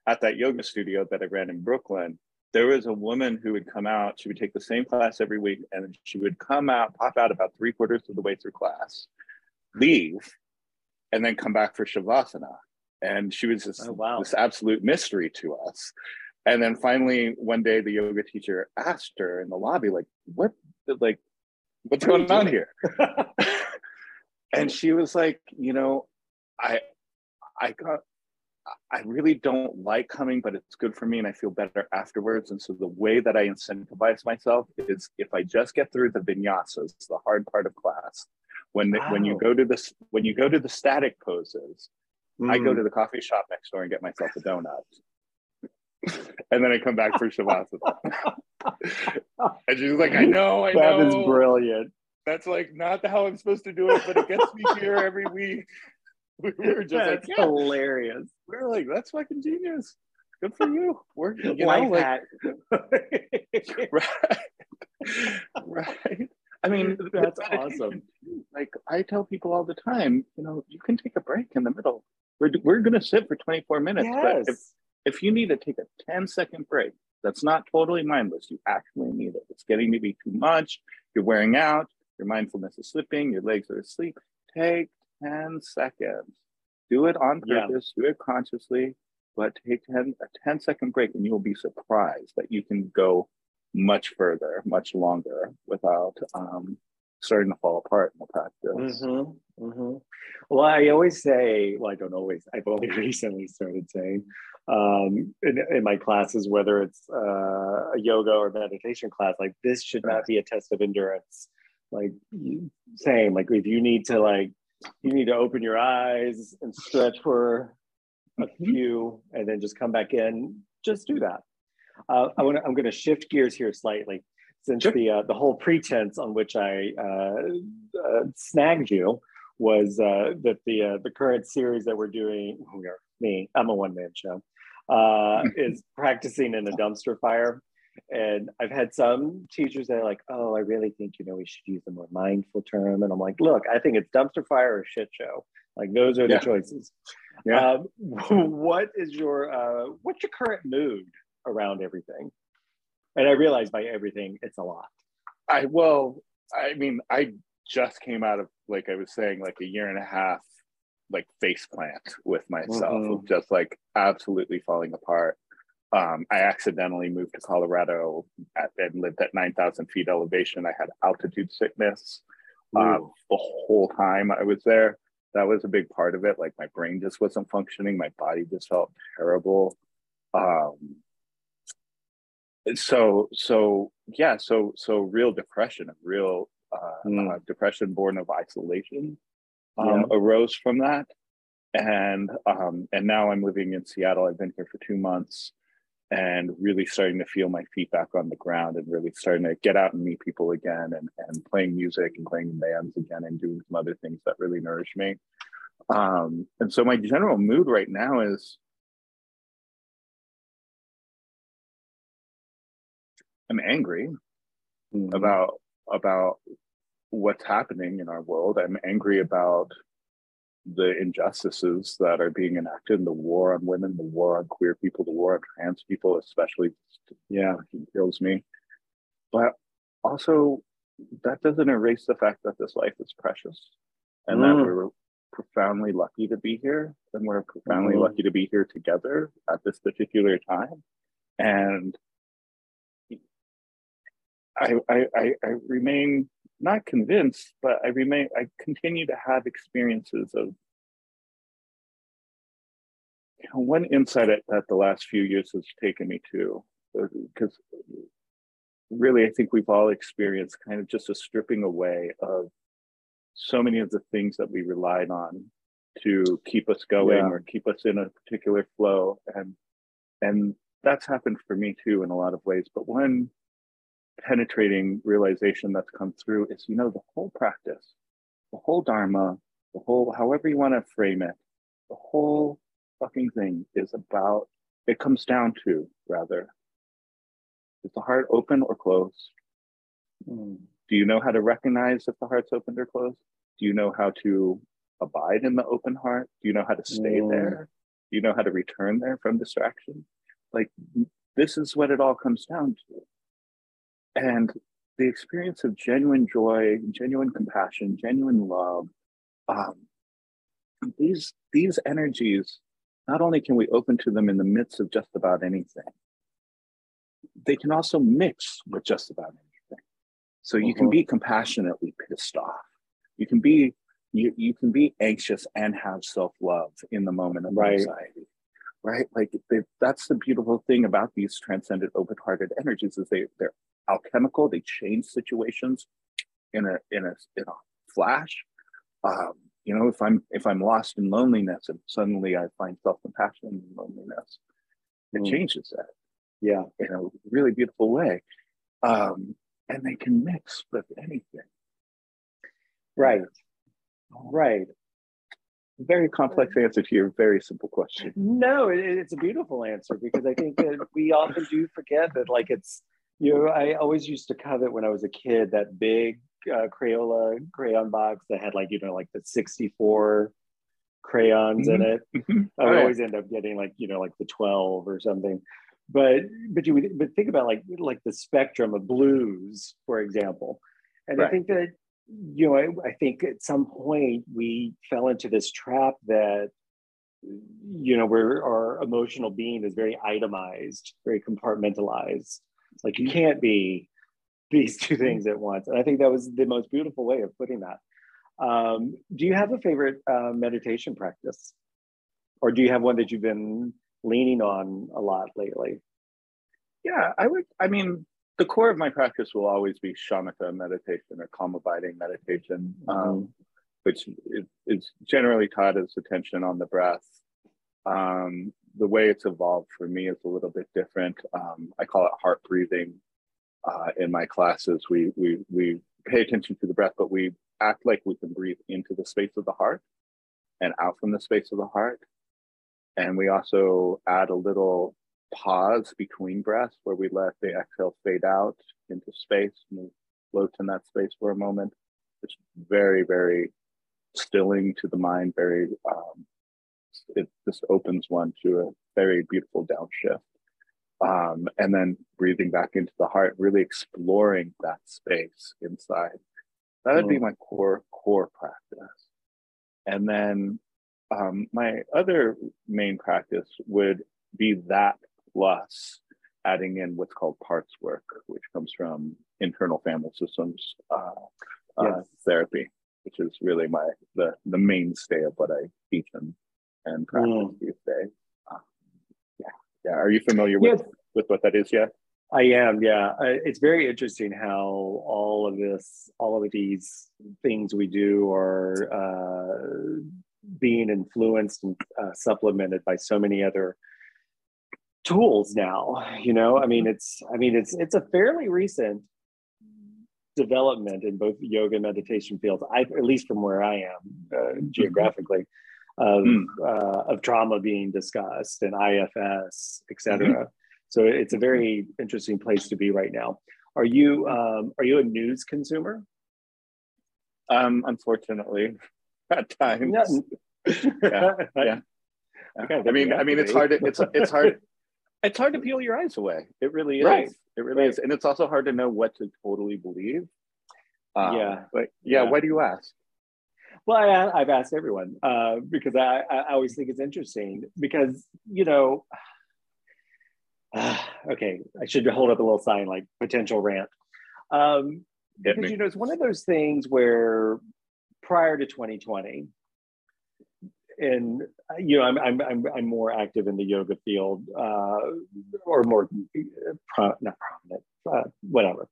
at that yoga studio that I ran in Brooklyn, there was a woman who would come out. She would take the same class every week, and she would come out, pop out about three quarters of the way through class, leave, and then come back for shavasana. And she was this, oh, wow. this absolute mystery to us. And then finally, one day, the yoga teacher asked her in the lobby, like, "What, like, what's going on here?" and she was like, "You know, I, I got, I really don't like coming, but it's good for me, and I feel better afterwards. And so the way that I incentivize myself is if I just get through the vinyasas, the hard part of class, when wow. when you go to this when you go to the static poses mm. i go to mm. the coffee shop next door and get myself a donut and then i come back for shavasana and she's like i know i know that is brilliant that's like not how i'm supposed to do it but it gets me here every week we were just that's like yeah. hilarious we are like that's fucking genius good for you we're you Life know, like, right right I mean, that's awesome. Like I tell people all the time, you know, you can take a break in the middle. We're, we're going to sit for 24 minutes, yes. but if, if you need to take a 10 second break, that's not totally mindless. You actually need it. It's getting to be too much. You're wearing out. Your mindfulness is slipping. Your legs are asleep. Take 10 seconds. Do it on purpose. Yeah. Do it consciously, but take 10, a 10 second break and you'll be surprised that you can go much further, much longer without um, starting to fall apart in the practice. Mm-hmm, mm-hmm. Well, I always say, well, I don't always, I've only recently started saying um, in, in, my classes, whether it's uh, a yoga or meditation class, like this should not be a test of endurance. Like same, like if you need to like, you need to open your eyes and stretch for a mm-hmm. few and then just come back in, just do that. Uh, I want I'm going to shift gears here slightly, since sure. the uh, the whole pretense on which I uh, uh snagged you was uh, that the uh, the current series that we're doing, we are me, I'm a one man show, is practicing in a dumpster fire. And I've had some teachers that are like, "Oh, I really think you know we should use a more mindful term." And I'm like, "Look, I think it's dumpster fire or shit show. Like those are the yeah. choices." Yeah. Um, what is your what's your current mood around everything. And I realize by everything, it's a lot. I, well, I mean, I just came out of, like I was saying, like a year and a half like face plant with myself mm-hmm. just like absolutely falling apart. Um, I accidentally moved to Colorado at, and lived at 9,000 feet elevation. I had altitude sickness um, the whole time I was there. That was a big part of it. Like my brain just wasn't functioning. My body just felt terrible. Um, so, so yeah, so, so real depression, a real uh, mm. uh, depression born of isolation um, yeah. arose from that. And um, and now I'm living in Seattle. I've been here for two months, and really starting to feel my feet back on the ground, and really starting to get out and meet people again, and and playing music and playing in bands again, and doing some other things that really nourish me. Um, and so my general mood right now is I'm angry mm-hmm. about about what's happening in our world. I'm angry about the injustices that are being enacted, the war on women, the war on queer people, the war on trans people, especially. Yeah, it kills me. But also, that doesn't erase the fact that this life is precious and mm. that we're profoundly lucky to be here and we're profoundly mm. lucky to be here together at this particular time. And I, I, I, remain not convinced, but I remain, I continue to have experiences of you know, one insight that the last few years has taken me to, uh, because really I think we've all experienced kind of just a stripping away of so many of the things that we relied on to keep us going yeah. or keep us in a particular flow. And and that's happened for me too in a lot of ways. But one penetrating realization that's come through is you know the whole practice the whole dharma the whole however you want to frame it the whole fucking thing is about it comes down to rather is the heart open or closed? Mm. do you know how to recognize if the heart's open or closed? Do you know how to abide in the open heart? Do you know how to stay mm. there? Do you know how to return there from distraction? Like this is what it all comes down to and the experience of genuine joy, genuine compassion, genuine love, um, these these energies, not only can we open to them in the midst of just about anything, they can also mix with just about anything. So you can uh-huh. be compassionately pissed off. You can be you, you can be anxious and have self-love in the moment of right. anxiety right like they, that's the beautiful thing about these transcendent open-hearted energies is they they're alchemical. They change situations in a in a in a flash. Um, you know, if I'm if I'm lost in loneliness and suddenly I find self compassion in loneliness, it mm. changes that. Yeah, in a really beautiful way. Um, and they can mix with anything. Right. Right. Very complex answer to your very simple question. No, it, it's a beautiful answer because I think that we often do forget that, like, it's you know, I always used to covet when I was a kid that big uh, Crayola crayon box that had like you know like the 64 crayons mm-hmm. in it. Mm-hmm. I would oh, always end up getting like you know like the 12 or something. But but you would but think about like like the spectrum of blues, for example. And right. I think that you know I, I think at some point we fell into this trap that you know where our emotional being is very itemized, very compartmentalized like you can't be these two things at once. And I think that was the most beautiful way of putting that. Um, do you have a favorite uh, meditation practice? Or do you have one that you've been leaning on a lot lately? Yeah, I would, I mean, the core of my practice will always be shamatha meditation or calm abiding meditation, mm-hmm. um, which is generally taught as attention on the breath. Um, the way it's evolved for me is a little bit different. Um, I call it heart breathing. Uh, in my classes, we we we pay attention to the breath, but we act like we can breathe into the space of the heart and out from the space of the heart. And we also add a little pause between breaths where we let the exhale fade out into space and float in that space for a moment. It's very, very stilling to the mind, very um, it just opens one to a very beautiful downshift. Um, and then breathing back into the heart, really exploring that space inside. That would mm. be my core core practice. And then um, my other main practice would be that plus adding in what's called parts work, which comes from internal family systems uh, uh yes. uh, therapy, which is really my the the mainstay of what I teach and and practice mm. these days. Uh, yeah, yeah. Are you familiar with yes. with what that is yet? I am, yeah. It's very interesting how all of this, all of these things we do are uh, being influenced and uh, supplemented by so many other tools now. You know, I mean, it's, I mean, it's, it's a fairly recent development in both yoga and meditation fields. I, at least from where I am uh, geographically, of mm. of trauma being discussed and IFS, et cetera. Mm-hmm so it's a very interesting place to be right now. Are you um, are you a news consumer? Um, unfortunately, at times. yeah, yeah. Okay, I mean, I mean, it's hard. To, it's it's hard. It's hard to peel your eyes away. It really is. Right. It really right. is, and it's also hard to know what to totally believe. Um, yeah, but yeah, yeah. Why do you ask? Well, I, have asked everyone uh, because I, I always think it's interesting because you know uh, okay, I should hold up a little sign like potential rant. Um, because, you know, it's one of those things where prior to 2020, and you know, I'm I'm I'm, I'm more active in the yoga field, uh, or more pro, not prominent, uh, whatever.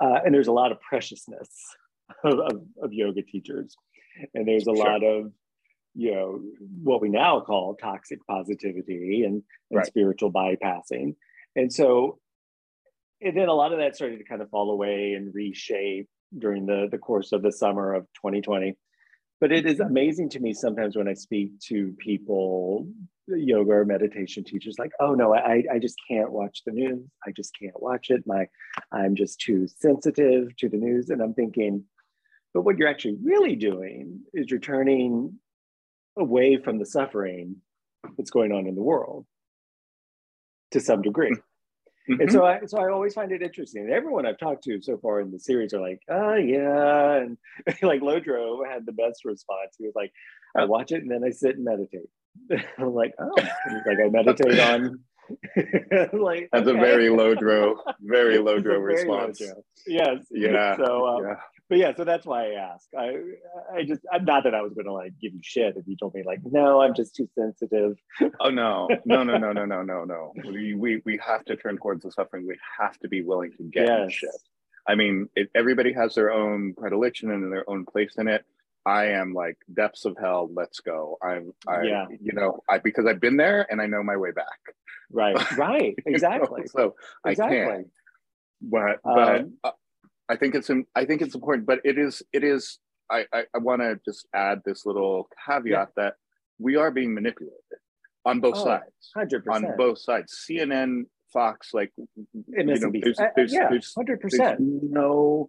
Uh, and there's a lot of preciousness of, of, of yoga teachers, and there's a sure. lot of you know what we now call toxic positivity and, and right. spiritual bypassing. And so and then a lot of that started to kind of fall away and reshape during the the course of the summer of 2020 but it is amazing to me sometimes when i speak to people yoga or meditation teachers like oh no i i just can't watch the news. I just can't watch it. My i'm just too sensitive to the news. And i'm thinking but what you're actually really doing is you're turning away from the suffering that's going on in the world to some degree. Mm-hmm. And so I so I always find it interesting. Everyone I've talked to so far in the series are like, oh yeah. And like Lodro had the best response. He was like, I watch it and then I sit and meditate. I'm like, oh, he's like, I meditate on like that's okay. a very Lodro, very Lodro response. Low yes. Yeah. So um, yeah but yeah, so that's why I ask. I I just I'm not that I was gonna like give you shit if you told me like no, I'm just too sensitive. Oh no, no, no, no, no, no, no, no. We we we have to turn towards the suffering. We have to be willing to get yes. shit. I mean, it, everybody has their own predilection and their own place in it. I am like depths of hell. Let's go. I'm, I, yeah. you know, I because I've been there and I know my way back. Right. Right. Exactly. so exactly. I can. But but um, I think it's I think it's important, but it is it is. I I, I want to just add this little caveat yeah. that we are being manipulated on both oh, sides. Hundred percent on both sides. CNN, Fox, like it you know, there's, uh, there's, yeah, hundred percent. No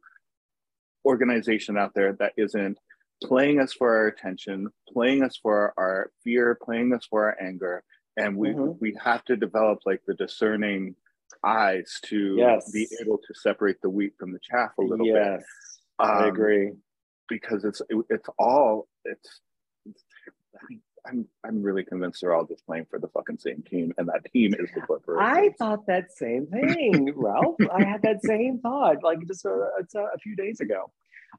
organization out there that isn't playing us for our attention, playing us for our fear, playing us for our anger, and we mm-hmm. we have to develop like the discerning eyes to yes. be able to separate the wheat from the chaff a little yes. bit. Um, I agree because it's it, it's all it's, it's I'm I'm really convinced they're all just playing for the fucking same team, and that team is the Clippers. I thought that same thing, Ralph. I had that same thought like just a, a, a few days ago.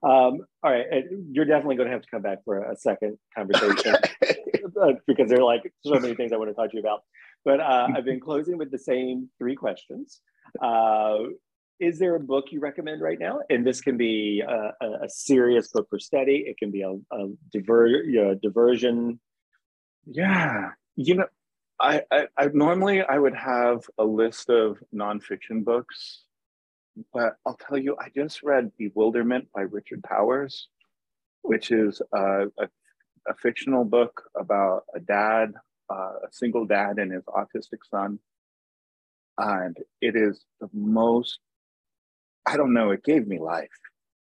Um, all right, you're definitely going to have to come back for a second conversation because there are like so many things I want to talk to you about. But uh, I've been closing with the same three questions. Uh, is there a book you recommend right now? And this can be a, a serious book for study. It can be a, a diver, you know, diversion. Yeah, you know, I, I, I normally I would have a list of nonfiction books, but I'll tell you, I just read Bewilderment by Richard Powers, which is a, a, a fictional book about a dad uh, a single dad and his autistic son. And it is the most, I don't know, it gave me life.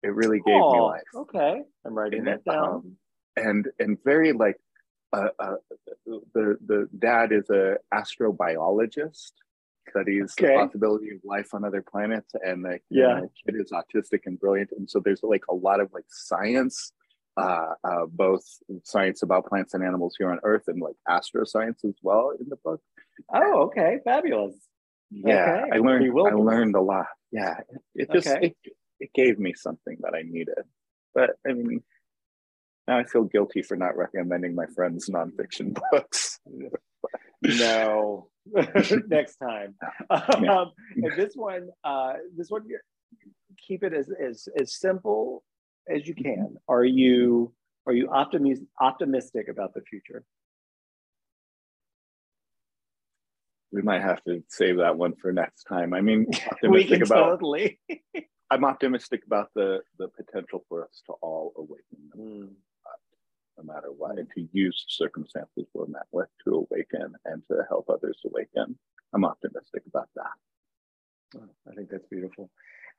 It really gave oh, me life. Okay. I'm writing that down. Um, and and very like uh, uh, the the dad is a astrobiologist studies okay. the possibility of life on other planets and the, yeah. the kid is autistic and brilliant and so there's like a lot of like science uh, uh, both science about plants and animals here on Earth and like astroscience as well in the book. Oh, okay, fabulous. Yeah, okay. I learned. I learned a lot. Yeah, it, it just okay. it, it gave me something that I needed. But I mean, now I feel guilty for not recommending my friends nonfiction books. no, next time. Um, and this one, uh, this one, keep it as, as as simple as you can. Are you are you optimistic optimistic about the future? We might have to save that one for next time. I mean, optimistic about totally. I'm optimistic about the the potential for us to all awaken, mm. no matter what, and to use circumstances we're met with to awaken and to help others awaken. I'm optimistic about that. Oh, I think that's beautiful.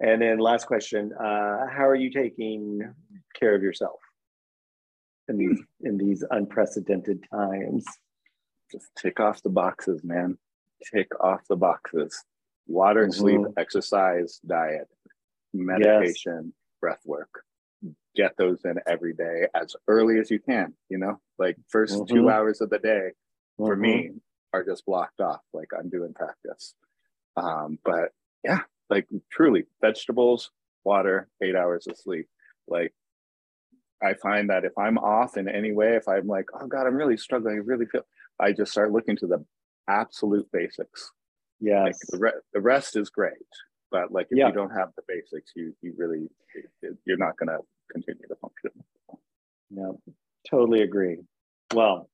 And then last question: uh, How are you taking care of yourself in these in these unprecedented times? Just tick off the boxes, man. Tick off the boxes. Water mm-hmm. sleep, exercise, diet meditation, yes. breath work. Get those in every day as early as you can, you know, like 1st mm-hmm. two hours of the day for mm-hmm. me are just blocked off, like I'm doing practice. Um, but yeah, like truly vegetables, water, eight hours of sleep. Like I find that if I'm off in any way, if I'm like, oh God, I'm really struggling, I really feel, I just start looking to the absolute basics. Yeah. Like the, re- the rest is great but like if yeah. you don't have the basics you you really you're not going to continue to function yeah totally agree well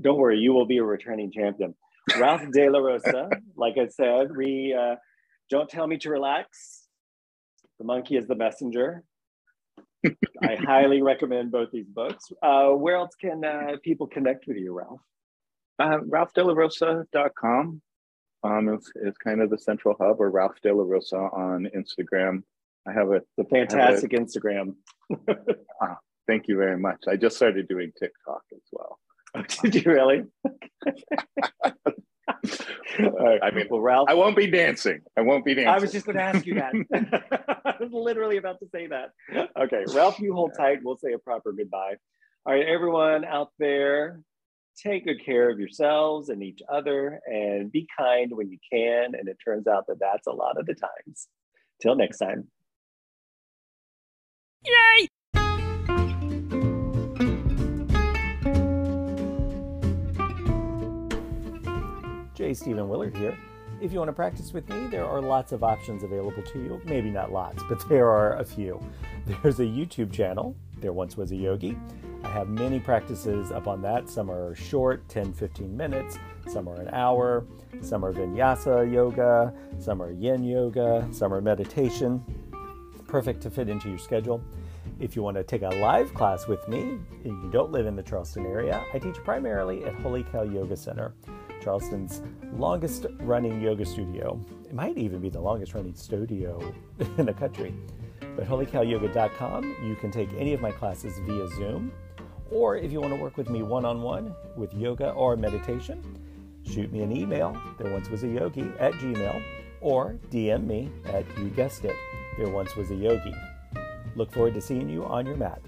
don't worry you will be a returning champion ralph de la rosa like i said we uh, don't tell me to relax the monkey is the messenger i highly recommend both these books uh, where else can uh, people connect with you ralph uh, ralphdelarosa.com um, is, is kind of the central hub, or Ralph De La Rosa on Instagram. I have a the fantastic a, Instagram. ah, thank you very much. I just started doing TikTok as well. Oh, did you really? Right. I mean, well, Ralph, I won't be dancing. I won't be dancing. I was just going to ask you that. I was literally about to say that. Okay, Ralph, you hold tight. We'll say a proper goodbye. All right, everyone out there, take good care of yourselves and each other and be kind when you can. And it turns out that that's a lot of the times. Till next time. Yay! J. Stephen Willard here. If you want to practice with me, there are lots of options available to you. Maybe not lots, but there are a few. There's a YouTube channel, There Once Was a Yogi. I have many practices up on that. Some are short, 10 15 minutes, some are an hour, some are vinyasa yoga, some are yin yoga, some are meditation. Perfect to fit into your schedule. If you want to take a live class with me and you don't live in the Charleston area, I teach primarily at Holy Cow Yoga Center, Charleston's longest running yoga studio. It might even be the longest running studio in the country. But holycowyoga.com, you can take any of my classes via Zoom. Or if you want to work with me one on one with yoga or meditation, shoot me an email, there once was a yogi, at gmail, or DM me at, you guessed it, there once was a yogi. Look forward to seeing you on your mat.